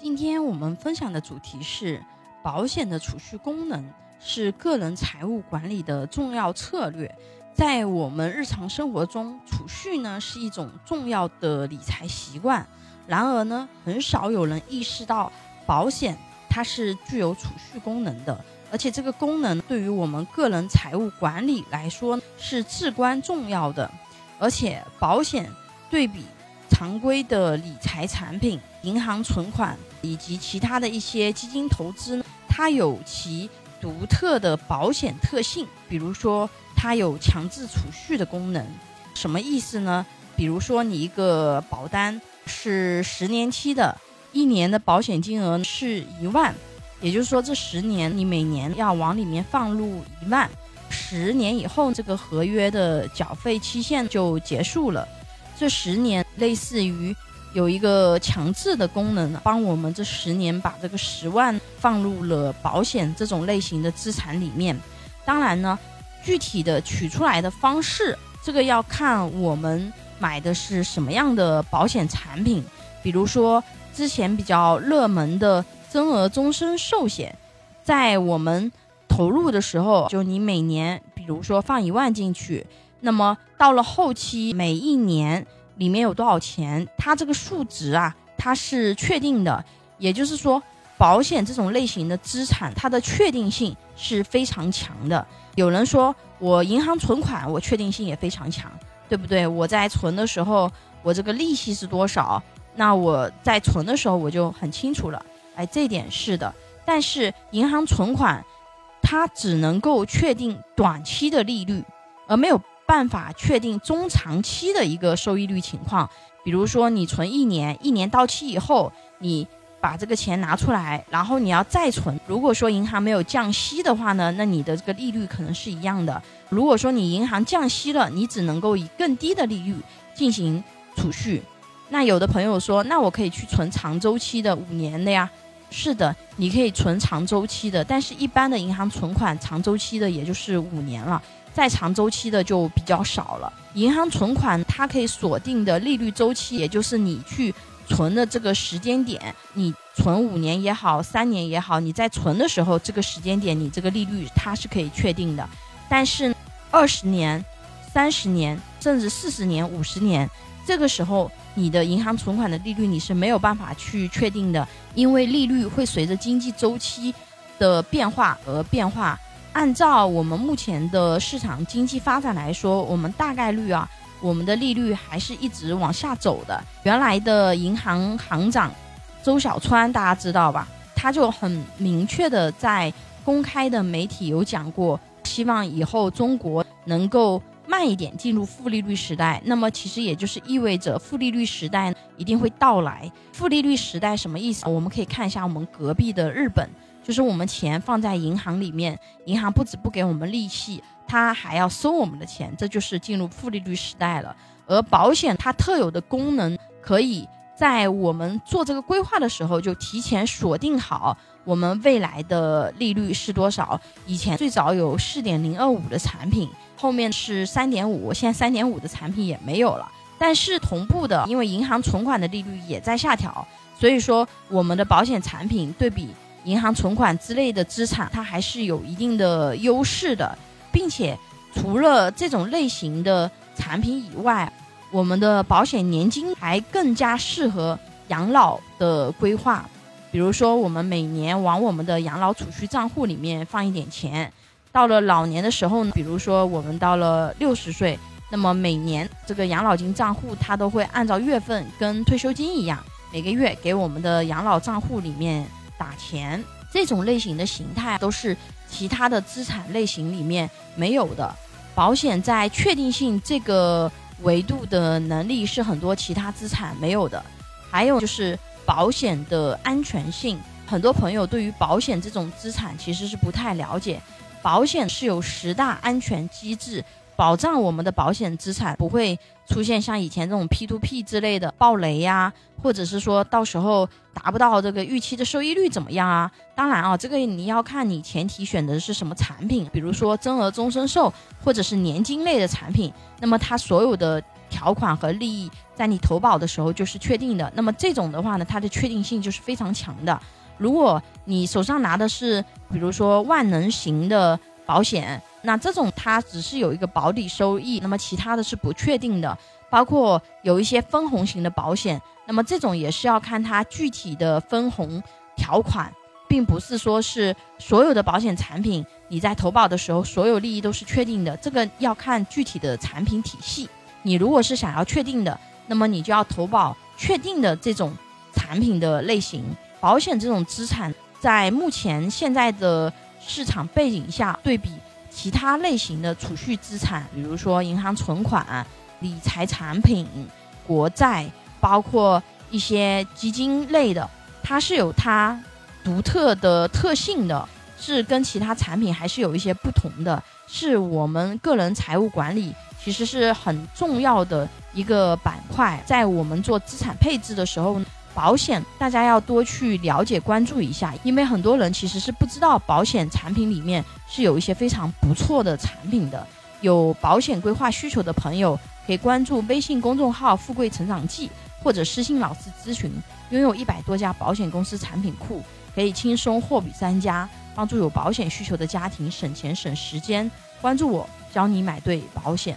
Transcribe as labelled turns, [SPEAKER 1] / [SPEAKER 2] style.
[SPEAKER 1] 今天我们分享的主题是保险的储蓄功能是个人财务管理的重要策略。在我们日常生活中，储蓄呢是一种重要的理财习惯。然而呢，很少有人意识到保险它是具有储蓄功能的，而且这个功能对于我们个人财务管理来说是至关重要的。而且保险对比。常规的理财产品、银行存款以及其他的一些基金投资，它有其独特的保险特性。比如说，它有强制储蓄的功能。什么意思呢？比如说，你一个保单是十年期的，一年的保险金额是一万，也就是说，这十年你每年要往里面放入一万，十年以后这个合约的缴费期限就结束了。这十年类似于有一个强制的功能，帮我们这十年把这个十万放入了保险这种类型的资产里面。当然呢，具体的取出来的方式，这个要看我们买的是什么样的保险产品。比如说之前比较热门的增额终身寿险，在我们投入的时候，就你每年比如说放一万进去。那么到了后期，每一年里面有多少钱，它这个数值啊，它是确定的。也就是说，保险这种类型的资产，它的确定性是非常强的。有人说我银行存款，我确定性也非常强，对不对？我在存的时候，我这个利息是多少？那我在存的时候我就很清楚了。哎，这点是的。但是银行存款，它只能够确定短期的利率，而没有。办法确定中长期的一个收益率情况，比如说你存一年，一年到期以后，你把这个钱拿出来，然后你要再存。如果说银行没有降息的话呢，那你的这个利率可能是一样的。如果说你银行降息了，你只能够以更低的利率进行储蓄。那有的朋友说，那我可以去存长周期的五年的呀？是的，你可以存长周期的，但是一般的银行存款长周期的也就是五年了。再长周期的就比较少了。银行存款它可以锁定的利率周期，也就是你去存的这个时间点，你存五年也好，三年也好，你在存的时候这个时间点，你这个利率它是可以确定的。但是二十年、三十年，甚至四十年、五十年，这个时候你的银行存款的利率你是没有办法去确定的，因为利率会随着经济周期的变化而变化。按照我们目前的市场经济发展来说，我们大概率啊，我们的利率还是一直往下走的。原来的银行行长周小川，大家知道吧？他就很明确的在公开的媒体有讲过，希望以后中国能够慢一点进入负利率时代。那么其实也就是意味着负利率时代一定会到来。负利率时代什么意思？我们可以看一下我们隔壁的日本。就是我们钱放在银行里面，银行不止不给我们利息，它还要收我们的钱，这就是进入负利率时代了。而保险它特有的功能，可以在我们做这个规划的时候就提前锁定好我们未来的利率是多少。以前最早有四点零二五的产品，后面是三点五，现在三点五的产品也没有了。但是同步的，因为银行存款的利率也在下调，所以说我们的保险产品对比。银行存款之类的资产，它还是有一定的优势的，并且除了这种类型的产品以外，我们的保险年金还更加适合养老的规划。比如说，我们每年往我们的养老储蓄账户里面放一点钱，到了老年的时候呢，比如说我们到了六十岁，那么每年这个养老金账户它都会按照月份跟退休金一样，每个月给我们的养老账户里面。打钱这种类型的形态都是其他的资产类型里面没有的。保险在确定性这个维度的能力是很多其他资产没有的。还有就是保险的安全性，很多朋友对于保险这种资产其实是不太了解。保险是有十大安全机制。保障我们的保险资产不会出现像以前这种 P to P 之类的暴雷呀，或者是说到时候达不到这个预期的收益率怎么样啊？当然啊，这个你要看你前提选的是什么产品，比如说增额终身寿或者是年金类的产品，那么它所有的条款和利益在你投保的时候就是确定的。那么这种的话呢，它的确定性就是非常强的。如果你手上拿的是比如说万能型的保险，那这种它只是有一个保底收益，那么其他的是不确定的。包括有一些分红型的保险，那么这种也是要看它具体的分红条款，并不是说是所有的保险产品你在投保的时候所有利益都是确定的，这个要看具体的产品体系。你如果是想要确定的，那么你就要投保确定的这种产品的类型。保险这种资产在目前现在的市场背景下，对比其他类型的储蓄资产，比如说银行存款。理财产品、国债，包括一些基金类的，它是有它独特的特性的，是跟其他产品还是有一些不同的，是我们个人财务管理其实是很重要的一个板块。在我们做资产配置的时候，保险大家要多去了解、关注一下，因为很多人其实是不知道保险产品里面是有一些非常不错的产品的。有保险规划需求的朋友。可以关注微信公众号“富贵成长记”或者私信老师咨询。拥有一百多家保险公司产品库，可以轻松货比三家，帮助有保险需求的家庭省钱省时间。关注我，教你买对保险。